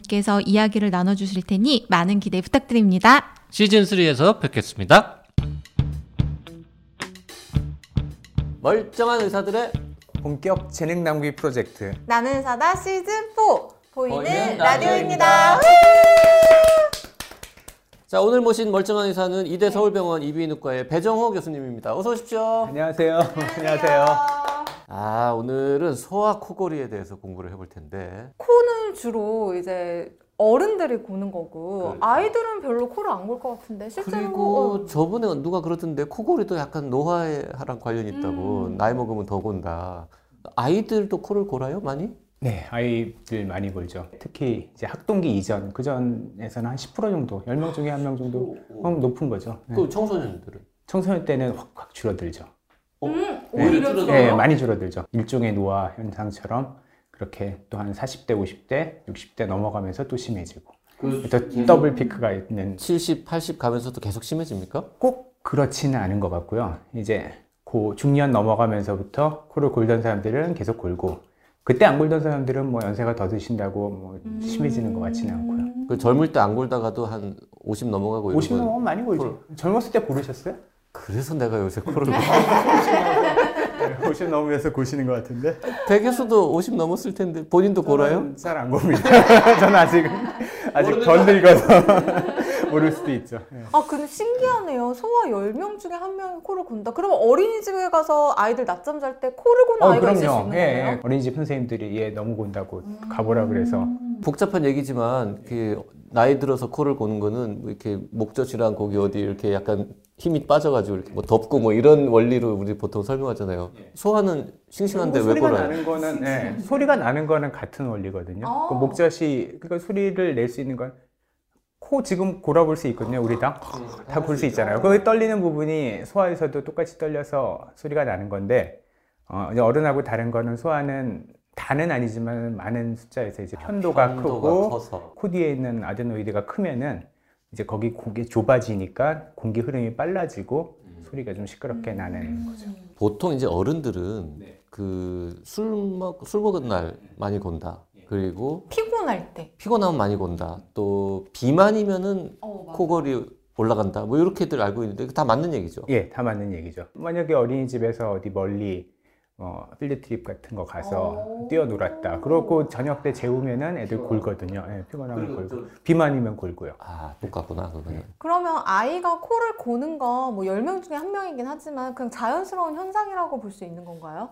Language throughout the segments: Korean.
께서 이야기를 나눠주실 테니 많은 기대 부탁드립니다. 시즌3에서 뵙겠습니다. 멀쩡한 의사들의 본격 재능 남기 프로젝트 나는 사다 시즌4 보이는, 보이는 라디오입니다. 자 오늘 모신 멀쩡한 의사는 이대 서울병원 이비인후과의 배정호 교수님입니다. 어서 오십시오. 안녕하세요 안녕하세요 아 오늘은 소아 코골이에 대해서 공부를 해볼 텐데 코는 주로 이제 어른들이 고는 거고 그렇죠. 아이들은 별로 코를 안 골 것 같은데 실제로 그리고 어, 저번에 누가 그러던데 코골이도 약간 노화랑 관련이 있다고 음. 나이 먹으면 더 곤다. 아이들도 코를 골아요 많이? 네 아이들 많이 골죠 특히 이제 학동기 이전 그 전에서는 한 10% 정도 10명 중에 한 명 정도 음, 높은 거죠 네. 그 청소년들은? 청소년 때는 확, 확 줄어들죠 음, 네. 오히려 줄어들어요? 네 많이 줄어들죠 일종의 노화 현상처럼 그렇게 또 한 40대 50대 60대 넘어가면서 또 심해지고 그또 더블 피크가 있는 70, 80 가면서도 계속 심해집니까? 꼭 그렇지는 않은 것 같고요. 이제 고 중년 넘어가면서부터 코를 골던 사람들은 계속 골고 그때 안 골던 사람들은 뭐 연세가 더 드신다고 뭐 심해지는 것 같지는 않고요. 그 젊을 때 안 골다가도 한 50 넘어가고 50 이러면 넘으면 많이 골죠. 젊었을 때 고르셨어요? 그래서 내가 요새 코를 50 넘으면서 고시는 것 같은데. 배 교수도 50 넘었을 텐데 본인도 골아요? 잘 안 곱니다. 저는 아직 아직 덜 늙어서 모를 수도 있죠. 예. 아 근데 신기하네요 소아 10명 중에 한 명이 코를 곤다 그러면 어린이집에 가서 아이들 낮잠 잘 때 코를 고는 어, 아이가 있을 수 그럼요. 있는 예, 거예요? 예. 어린이집 선생님들이 얘 너무 곤다고 가보라 그래서 복잡한 얘기지만 그 나이 들어서 코를 고는 거는 뭐 이렇게 목젖이랑 거기 어디 이렇게 약간 힘이 빠져가지고 이렇게 뭐 덮고 뭐 이런 원리로 우리 보통 설명하잖아요. 소화는 싱싱한데 왜 소리가 골아요? 나는 거는 예, 소리가 나는 거는 같은 원리거든요. 아. 그 목젖이 그러니까 소리를 낼 수 있는 건 코 지금 골아볼 수 있거든요. 우리 다 다 볼 수 있잖아요. 그 떨리는 부분이 소화에서도 똑같이 떨려서 소리가 나는 건데 어, 이제 어른하고 다른 거는 소화는 다는 아니지만 많은 숫자에서 이제 편도가, 크고 커서 코 뒤에 있는 아데노이드가 크면은 이제 거기 공기 좁아지니까 공기 흐름이 빨라지고 소리가 좀 시끄럽게 나는 거죠. 보통 이제 어른들은 그술먹술 먹은 날 많이 곤다. 그리고 피곤할 때 피곤하면 많이 곤다. 또 비만이면은 어. 코골이 올라간다. 뭐 이렇게들 알고 있는데 다 맞는 얘기죠. 예, 다 맞는 얘기죠. 만약에 어린이집에서 어디 멀리 어, 필드 트립 같은 거 가서 오. 뛰어놀았다. 그러고 저녁 때 재우면은 애들 골거든요. 예, 피곤하면 골고. 비만이면 골고요. 아 똑같구나 그거는. 그러면 아이가 코를 고는 건뭐 10명 중에 한 명이긴 하지만 그냥 자연스러운 현상이라고 볼 수 있는 건가요?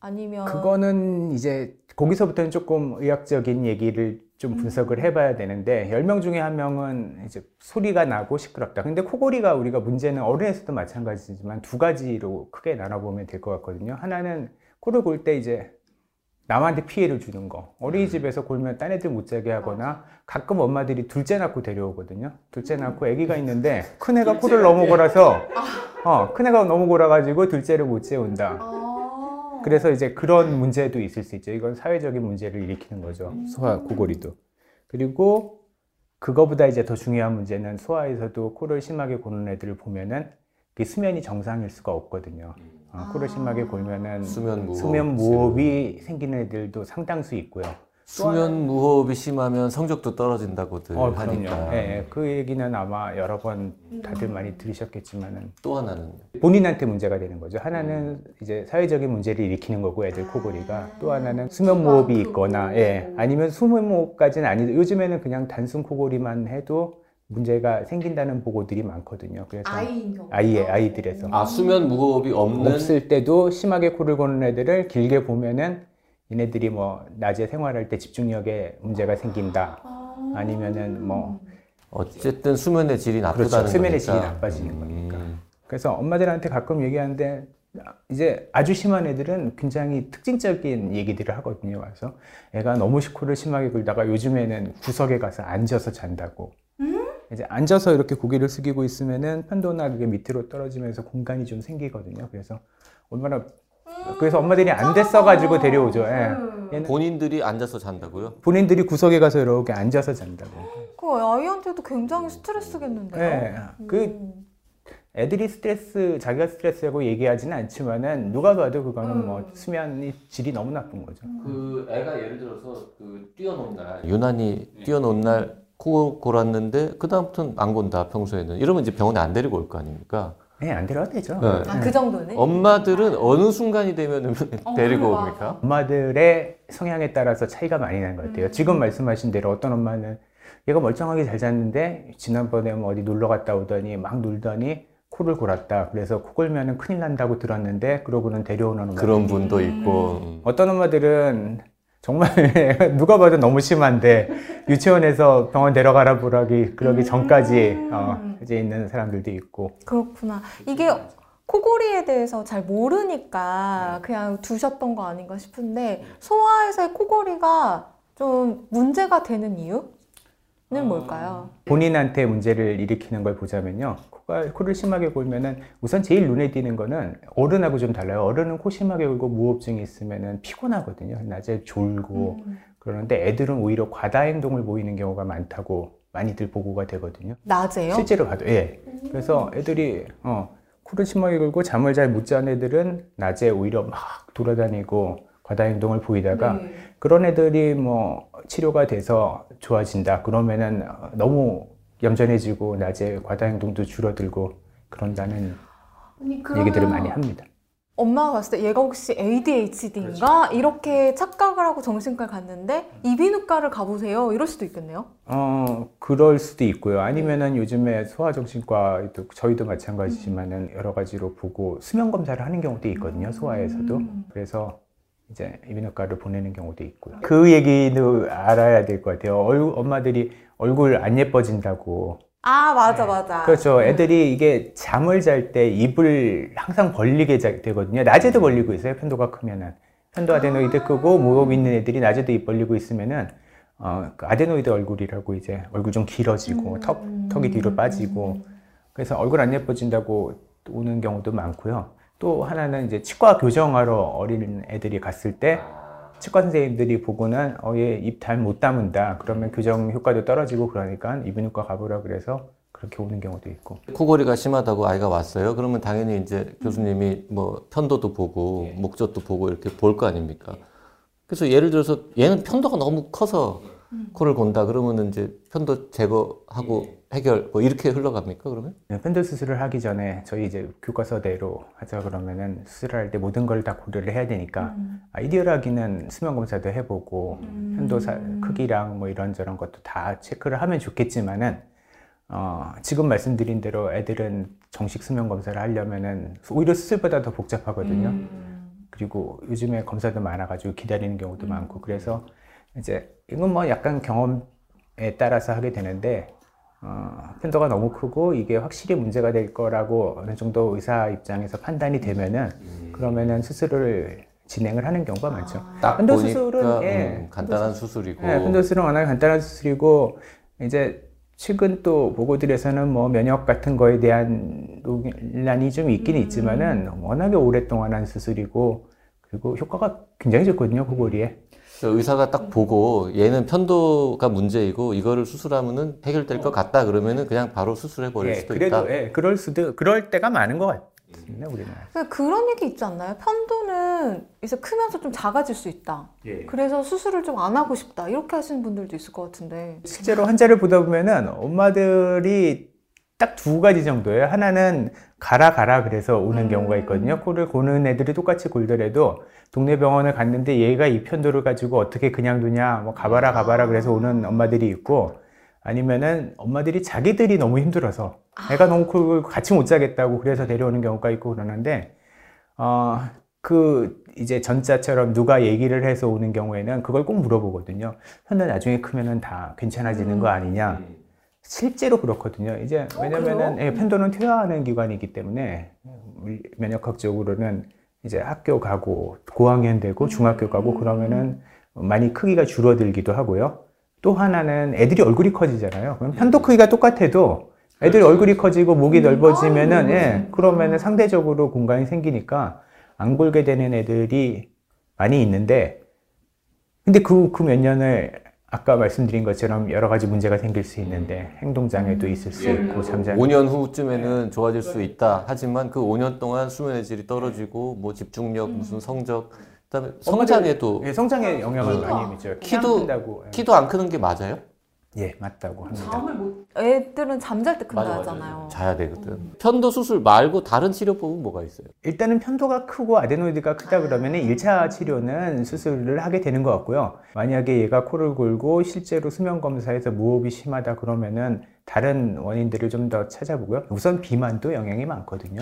아니면 그거는 이제 거기서부터는 조금 의학적인 얘기를 좀 분석을 해봐야 되는데 10명 중에 한 명은 이제 소리가 나고 시끄럽다. 근데 코골이가 우리가 문제는 어른에서도 마찬가지지만 두 가지로 크게 나눠보면 될 것 같거든요. 하나는 코를 골 때 이제 남한테 피해를 주는 거. 어린이집에서 골면 딴 애들 못 자게 하거나 가끔 엄마들이 둘째 낳고 데려오거든요. 둘째 낳고 아기가 있는데 큰 애가 코를 너무 골아서 어, 큰 애가 너무 골아가지고 둘째를 못 재운다. 아. 그래서 이제 그런 문제도 있을 수 있죠. 이건 사회적인 문제를 일으키는 거죠. 소아 코골이도. 그리고 그거보다 이제 더 중요한 문제는 소아에서도 코를 심하게 고는 애들을 보면은 그 수면이 정상일 수가 없거든요. 어, 코를 심하게 골면은 수면 무호흡. 수면 무호흡이 생기는 애들도 상당수 있고요. 수면 무호흡이 심하면 성적도 떨어진다고들 어, 하니까. 그럼요. 예, 예. 그 얘기는 아마 여러 번 다들 많이 들으셨겠지만은 또 하나는 본인한테 문제가 되는 거죠. 하나는 이제 사회적인 문제를 일으키는 거고 애들 코골이가 또 하나는 수면 무호흡이 있거나 예 아니면 수면 무호흡까지는 아니고 요즘에는 그냥 단순 코골이만 해도 문제가 생긴다는 보고들이 많거든요. 그래서 아이인 경우. 아이의 아이들에서 아 수면 무호흡이 없는 없을 때도 심하게 코를 고는 애들을 길게 보면은 얘네들이 뭐 낮에 생활할 때 집중력에 문제가 생긴다. 아니면은 뭐 어쨌든 수면의 질이 그렇죠. 나쁘다는 수면의 거니까. 질이 나빠지는 거니까. 음. 그래서 엄마들한테 가끔 얘기하는데 이제 아주 심한 애들은 굉장히 특징적인 얘기들을 하거든요. 와서 애가 너무 코를 심하게 굴다가 요즘에는 구석에 가서 앉아서 잔다고. 이제 앉아서 이렇게 고개를 숙이고 있으면은 편도나 그게 밑으로 떨어지면서 공간이 좀 생기거든요. 그래서 얼마나 그래서 엄마들이 안 됐어가지고 데려오죠. 예. 얘는 본인들이 앉아서 잔다고요? 본인들이 구석에 가서 이렇게 앉아서 잔다고. 그 아이한테도 굉장히 스트레스겠는데요. 예. 그 음. 애들이 스트레스, 자기가 스트레스라고 얘기하지는 않지만은 누가 봐도 그거는 뭐 수면이 질이 너무 나쁜 거죠. 그 애가 예를 들어서 그 뛰어논 날 유난히 뛰어논 날코 골았는데 그 다음부터는 안 곤다 평소에는 이러면 이제 병원에 안 데리고 올 거 아닙니까? 네, 안 데려도 되죠. 네. 아, 그 정도네. 엄마들은 어느 순간이 되면 데리고 맞아. 옵니까? 엄마들의 성향에 따라서 차이가 많이 나는 것 같아요. 지금 말씀하신 대로 어떤 엄마는 얘가 멀쩡하게 잘 잤는데 지난번에 뭐 어디 놀러 갔다 오더니 막 놀더니 코를 골았다. 그래서 코 골면은 큰일 난다고 들었는데 그러고는 데려오는 엄마. 그런 분도 있고 음. 어떤 엄마들은 정말 누가 봐도 너무 심한데 유치원에서 병원 데려가라 보라기 그러기 전까지 어, 이제 있는 사람들도 있고. 그렇구나. 이게 코골이에 대해서 잘 모르니까 그냥 두셨던 거 아닌가 싶은데 소아에서의 코골이가 좀 문제가 되는 이유 는 뭘까요? 본인한테 문제를 일으키는 걸 보자면요. 코가, 코를 심하게 골면은 우선 제일 눈에 띄는 거는 어른하고 좀 달라요. 어른은 코 심하게 골고 무호흡증이 있으면은 피곤하거든요. 낮에 졸고 음. 그러는데 애들은 오히려 과다 행동을 보이는 경우가 많다고 많이들 보고가 되거든요. 낮에요? 실제로 봐도 예. 그래서 애들이 어, 코를 심하게 굴고 잠을 잘 못 자는 애들은 낮에 오히려 막 돌아다니고 과다 행동을 보이다가 네. 그런 애들이 뭐 치료가 돼서 좋아진다 그러면은 어, 너무 얌전해지고 낮에 과다 행동도 줄어들고 그런다는 아니, 얘기들을 많이 합니다. 엄마가 봤을 때 얘가 혹시 ADHD인가 이렇게 착각을 하고 정신과를 갔는데 이비인후과를 가보세요 이럴 수도 있겠네요. 어, 그럴 수도 있고요. 아니면은 요즘에 소아정신과 저희도 마찬가지지만은 여러 가지로 보고 수면 검사를 하는 경우도 있거든요. 소아에서도. 그래서 이제 이비인후과를 보내는 경우도 있고요. 그 얘기도 알아야 될 것 같아요. 얼- 엄마들이 얼굴 안 예뻐진다고. 아 맞아 맞아. 그렇죠. 애들이 이게 잠을 잘 때 입을 항상 벌리게 자- 되거든요. 낮에도 벌리고 있어요. 편도가 크면은. 편도 아데노이드 크고 무호흡 있는 애들이 낮에도 입 벌리고 있으면은 어, 그 아데노이드 얼굴이라고 이제 얼굴 좀 길어지고 턱, 턱이 뒤로 빠지고 그래서 얼굴 안 예뻐진다고 오는 경우도 많고요. 또 하나는 이제 치과 교정하러 어린 애들이 갔을 때 치과 선생님들이 보고는 어, 얘 입 잘못 다문다. 그러면 교정 효과도 떨어지고 그러니까 이비인후과 가보라 그래서 그렇게 오는 경우도 있고. 코골이가 심하다고 아이가 왔어요. 그러면 당연히 이제 교수님이 뭐 편도도 보고 목젖도 보고 이렇게 볼 거 아닙니까? 그래서 예를 들어서 얘는 편도가 너무 커서 코를 곤다 그러면은 이제 편도 제거하고 해결 뭐 이렇게 흘러갑니까 그러면? 네, 팬더 수술을 하기 전에 저희 이제 교과서대로 하자 그러면은 수술할 때 모든 걸 다 고려를 해야 되니까 아이디어라기는 수면 검사도 해보고 편도 사- 크기랑 뭐 이런저런 것도 다 체크를 하면 좋겠지만은 어, 지금 말씀드린 대로 애들은 정식 수면 검사를 하려면은 오히려 수술보다 더 복잡하거든요. 그리고 요즘에 검사도 많아가지고 기다리는 경우도 많고 그래서 이제 이건 뭐 약간 경험에 따라서 하게 되는데 어, 편도가 너무 크고 이게 확실히 문제가 될 거라고 어느 정도 의사 입장에서 판단이 되면은 그러면은 수술을 진행을 하는 경우가 많죠. 딱 편도 보니까 수술은 예, 음, 간단한 수술이고. 네, 편도 수술은 워낙 간단한 수술이고 이제 최근 또 보고들에서는 뭐 면역 같은 거에 대한 논란이 좀 있긴 있지만은 워낙에 오랫동안 한 수술이고 그리고 효과가 굉장히 좋거든요 코골이에. 의사가 딱 보고 얘는 편도가 문제이고 이거를 수술하면은 해결될 것 같다 그러면은 그냥 바로 수술해 버릴 예, 수도 그래도 있다. 예, 그럴 수도 그럴 때가 많은 것 같습니다 우리나라. 근데 그런 얘기 있지 않나요? 편도는 이제 크면서 좀 작아질 수 있다. 그래서 수술을 좀 안 하고 싶다. 이렇게 하시는 분들도 있을 것 같은데. 실제로 환자를 보다 보면은 엄마들이 딱 두 가지 정도예요. 하나는 가라 가라 그래서 오는 경우가 있거든요. 코를 고는 애들이 똑같이 골더라도 동네 병원을 갔는데 얘가 이 편도를 가지고 어떻게 그냥 두냐, 뭐 가봐라 가봐라 그래서 오는 엄마들이 있고 아니면은 엄마들이 자기들이 너무 힘들어서 애가 너무 크고 같이 못 자겠다고 그래서 데려오는 경우가 있고 그러는데 어, 그 이제 전자처럼 누가 얘기를 해서 오는 경우에는 그걸 꼭 물어보거든요. 편도 나중에 크면은 다 괜찮아지는 거 아니냐. 실제로 그렇거든요. 이제 왜냐면은 예, 편도는 퇴화하는 기관이기 때문에 물- 면역학적으로는 이제 학교 가고 고학년 되고 중학교 가고 그러면은 많이 크기가 줄어들기도 하고요. 또 하나는 애들이 얼굴이 커지잖아요. 그럼 편도 크기가 똑같아도 애들이 얼굴이 커지고 목이 넓어지면은 예, 그러면은 상대적으로 공간이 생기니까 안 골게 되는 애들이 많이 있는데 근데 그 그 몇 년을 아까 말씀드린 것처럼 여러 가지 문제가 생길 수 있는데 행동장애도 있을 수 있고 잠자리 5년 후쯤에는 좋아질 수 있다. 하지만 그 5년 동안 수면의 질이 떨어지고 뭐 집중력, 무슨 성적, 그다음에 성장에도 예, 성장에 영향을 많이 미쳐요. 키도- 키도 안 크는 게 맞아요? 예 맞다고 합니다. 애들은 잠잘 때 큰다 맞아, 맞아. 하잖아요. 자야 되거든. 편도 수술 말고 다른 치료법은 뭐가 있어요? 일단은 편도가 크고 아데노이드가 크다 그러면 1차 치료는 수술을 하게 되는 것 같고요. 만약에 얘가 코를 골고 실제로 수면 검사에서 무호흡이 심하다 그러면은 다른 원인들을 좀 더 찾아보고요. 우선 비만도 영향이 많거든요.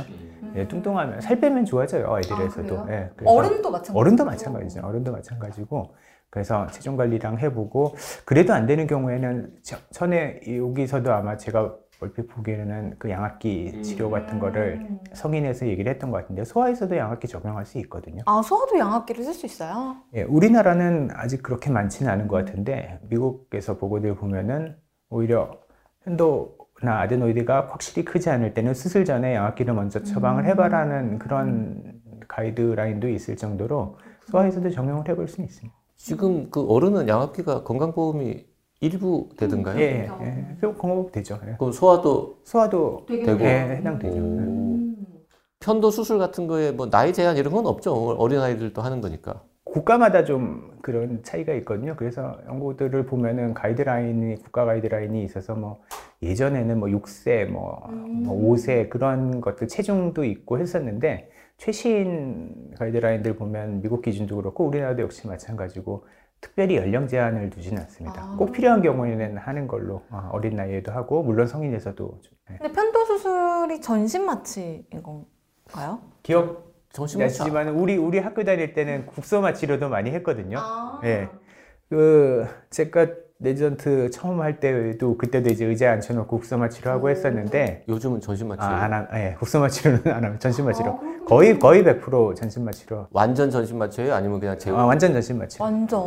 예, 뚱뚱하면 살 빼면 좋아져요 애들에서도. 아, 그래요? 예, 그래서 어른도 마찬가지죠. 어른도 마찬가지죠. 어른도 마찬가지고. 그래서 체중 관리랑 해보고 그래도 안 되는 경우에는 저- 전에 여기서도 아마 제가 얼핏 보기에는 그 양압기 치료 같은 거를 성인에서 얘기를 했던 것 같은데 소아에서도 양압기 적용할 수 있거든요. 아, 소아도 양압기를 쓸 수 있어요? 예, 우리나라는 아직 그렇게 많지는 않은 것 같은데 미국에서 보고들 보면은 오히려 편도나 아데노이드가 확실히 크지 않을 때는 수술 전에 양압기를 먼저 처방을 해봐라는 그런 가이드라인도 있을 정도로 소아에서도 적용을 해볼 수 있습니다. 지금 그 어른은 양압기가 건강보험이 일부 되든가요? 예, 예, 예. 공급 되죠. 예. 그럼 소아도 소아도 되고 예, 해당되죠. 오. 편도 수술 같은 거에 뭐 나이 제한 이런 건 없죠. 어린 아이들도 하는 거니까. 국가마다 좀 그런 차이가 있거든요. 그래서 연구들을 보면은 가이드라인이 국가 가이드라인이 있어서 뭐 예전에는 뭐 6세, 뭐, 뭐 5세 그런 것들 체중도 있고 했었는데 최신 가이드라인들 보면 미국 기준도 그렇고 우리나라도 역시 마찬가지고 특별히 연령 제한을 두지는 않습니다. 아. 꼭 필요한 경우에는 하는 걸로 어, 어린 나이에도 하고 물론 성인에서도 좀, 예. 근데 편도 수술이 전신 마취인 건가요? 기억 나시지만 우리 우리 학교 다닐 때는 국소마 치료도 많이 했거든요. 아. 예. 그 제가 레전트 처음 할 때도 그때도 이제 의자에 앉혀놓고 국소마 치료하고 했었는데 요즘은 전신마취. 아, 안 하, 예, 국소마 치료는 안 하고 전신마 치료 거의 거의 100% 전신마 치료. 완전 전신마취예요? 아니면 그냥 제거? 아, 완전 전신마 치료. 완전.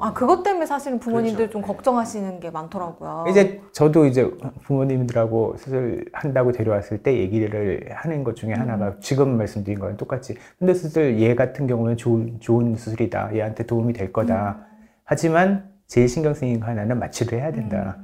아, 그것 때문에 사실은 부모님들 좀 걱정하시는 게 많더라고요. 이제 저도 이제 부모님들하고 수술 한다고 데려왔을 때 얘기를 하는 것 중에 하나가 지금 말씀드린 거랑 똑같이 근데 수술 얘 같은 경우는 좋은 좋은 수술이다 얘한테 도움이 될 거다 하지만 제일 신경 쓰이는 거 하나는 마취를 해야 된다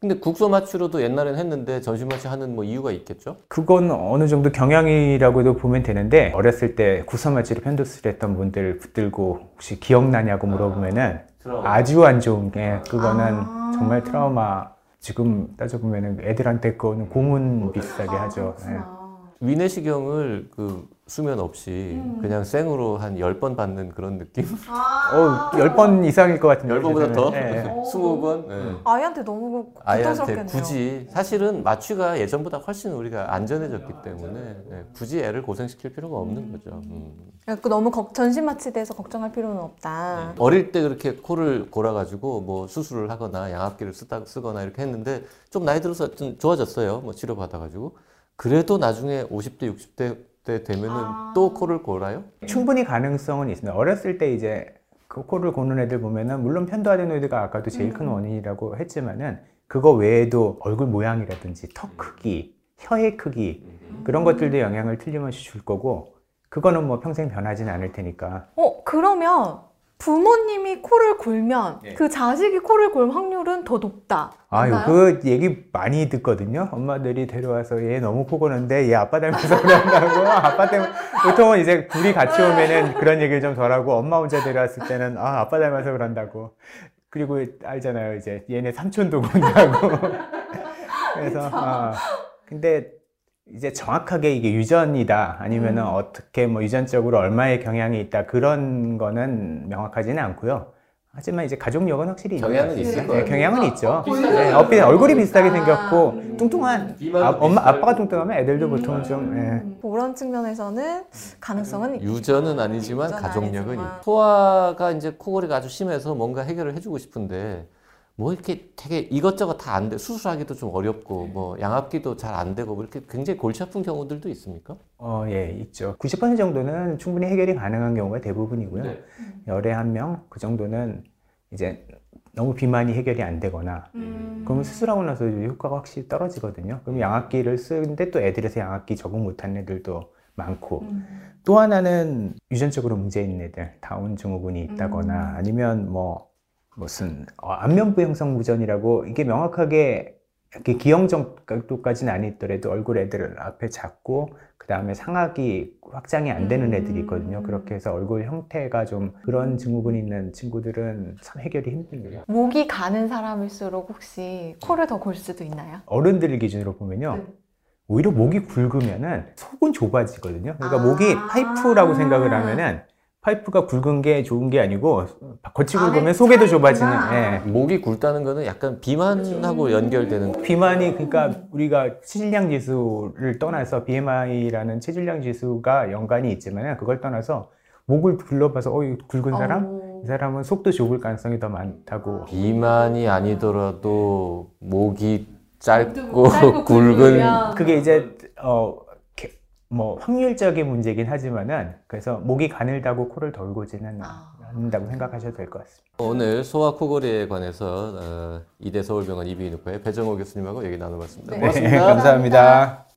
근데 국소 마취로도 옛날엔 했는데 전신 마취 하는 뭐 이유가 있겠죠? 그건 어느 정도 경향이라고도 보면 되는데 어렸을 때 구소마취로 편도수술 했던 분들 붙들고 혹시 기억나냐고 물어보면은 아 주 안 좋은 게 그거는 아. 정말 트라우마 지금 따져보면은 애들한테 그거는 고문 비슷하게 하죠 예. 그렇구나. 위내시경을 그 수면 없이 음. 그냥 생으로 한 10번 받는 그런 느낌? 아. 어, 10번 이상일 것 같은데. 10번보다 더? 예, 예. 20번? 네. 아이한테 너무 아이한테 고통스럽겠네요. 굳이 사실은 마취가 예전보다 훨씬 우리가 안전해졌기 때문에 네, 굳이 애를 고생시킬 필요가 없는 거죠. 음. 그러니까 너무 걱- 전신 마취돼서 걱정할 필요는 없다. 어릴 때 그렇게 코를 골아가지고 뭐 수술을 하거나 양압기를 쓰다, 쓰거나 이렇게 했는데 좀 나이 들어서 좀 좋아졌어요. 뭐 치료 받아가지고 그래도 나중에 50대, 60대 때 되면은 또 코를 골아요? 충분히 가능성은 있습니다. 어렸을 때 이제 그 코를 고는 애들 보면은 물론 편도아데노이드가 아까도 제일 큰 원인이라고 했지만은 그거 외에도 얼굴 모양이라든지 턱 크기, 혀의 크기 그런 것들도 영향을 틀림없이 줄 거고 그거는 뭐 평생 변하진 않을 테니까. 어, 그러면 부모님이 코를 골면 예. 그 자식이 코를 골 확률은 더 높다. 아유 맞나요? 그 얘기 많이 듣거든요. 엄마들이 데려와서 얘 너무 코 고는데 얘 아빠 닮아서 그런다고 아빠 때문에 보통은 이제 둘이 같이 오면은 그런 얘기를 좀 덜하고 엄마 혼자 데려왔을 때는 아 아빠 닮아서 그런다고 그리고 알잖아요 이제 얘네 삼촌도 본다고 그래서 아 근데 이제 정확하게 이게 유전이다 아니면은 어떻게 뭐 유전적으로 얼마의 경향이 있다 그런 거는 명확하지는 않고요. 하지만 이제 가족력은 확실히 있는 경향은. 있을 네, 거예요. 경향은 있죠. 보이는 네. 얼핏 얼굴이 비슷하게 아. 생겼고 뚱뚱한 아, 엄마. 아빠가 뚱뚱하면 애들도 보통 좀 예. 음, 그런 측면에서는 가능성은 유전은 아니지만 유전은 가족력은 아니지만. 있- 소아가 이제 코골이가 아주 심해서 뭔가 해결을 해주고 싶은데 뭐 이렇게 되게 이것저것 다 안 돼. 수술하기도 좀 어렵고 뭐 양압기도 잘 안 되고 뭐 이렇게 굉장히 골치 아픈 경우들도 있습니까? 어, 예, 있죠. 90% 정도는 충분히 해결이 가능한 경우가 대부분이고요. 네. 열에 한 명 그 정도는 이제 너무 비만이 해결이 안 되거나 음. 그러면 수술하고 나서 효과가 확실히 떨어지거든요. 그럼 양압기를 쓰는데 또 애들에서 양압기 적응 못한 애들도 많고 음. 또 하나는 유전적으로 문제 있는 애들 다운 증후군이 있다거나 아니면 뭐 무슨 어, 안면부 형성 무전이라고 이게 명확하게 이렇게 기형 정도까지는 아니더라도 얼굴 애들을 앞에 잡고 그 다음에 상악이 확장이 안 되는 애들이 있거든요. 그렇게 해서 얼굴 형태가 좀 그런 증후군이 있는 친구들은 참 해결이 힘들고요. 목이 가는 사람일수록 혹시 코를 더 골 수도 있나요? 어른들 기준으로 보면요. 네. 오히려 목이 굵으면은 속은 좁아지거든요. 그러니까 아. 목이 파이프라고 생각을 하면은 파이프가 굵은 게 좋은 게 아니고 겉이 안에 굵으면 속에도 차 좁아지는. 예. 목이 굵다는 거는 약간 비만하고 연결되는 비만이 그러니까 우리가 체질량 지수를 떠나서 BMI라는 체질량 지수가 연관이 있지만 그걸 떠나서 목을 둘러봐서 어, 이 굵은 사람? 어. 이 사람은 속도 좁을 가능성이 더 많다고 비만이 아니더라도 목이 짧고 짧고 굵은. 그게 이제 어, 게- 뭐 확률적인 문제긴 하지만은 그래서 목이 가늘다고 코를 덜고지는 아. 않는다고 생각하셔도 될 것 같습니다. 오늘 소아 코골이에 관해서 어, 이대 서울병원 이비인후과의 배정호 교수님하고 얘기 나눠봤습니다. 네. 고맙습니다. 감사합니다.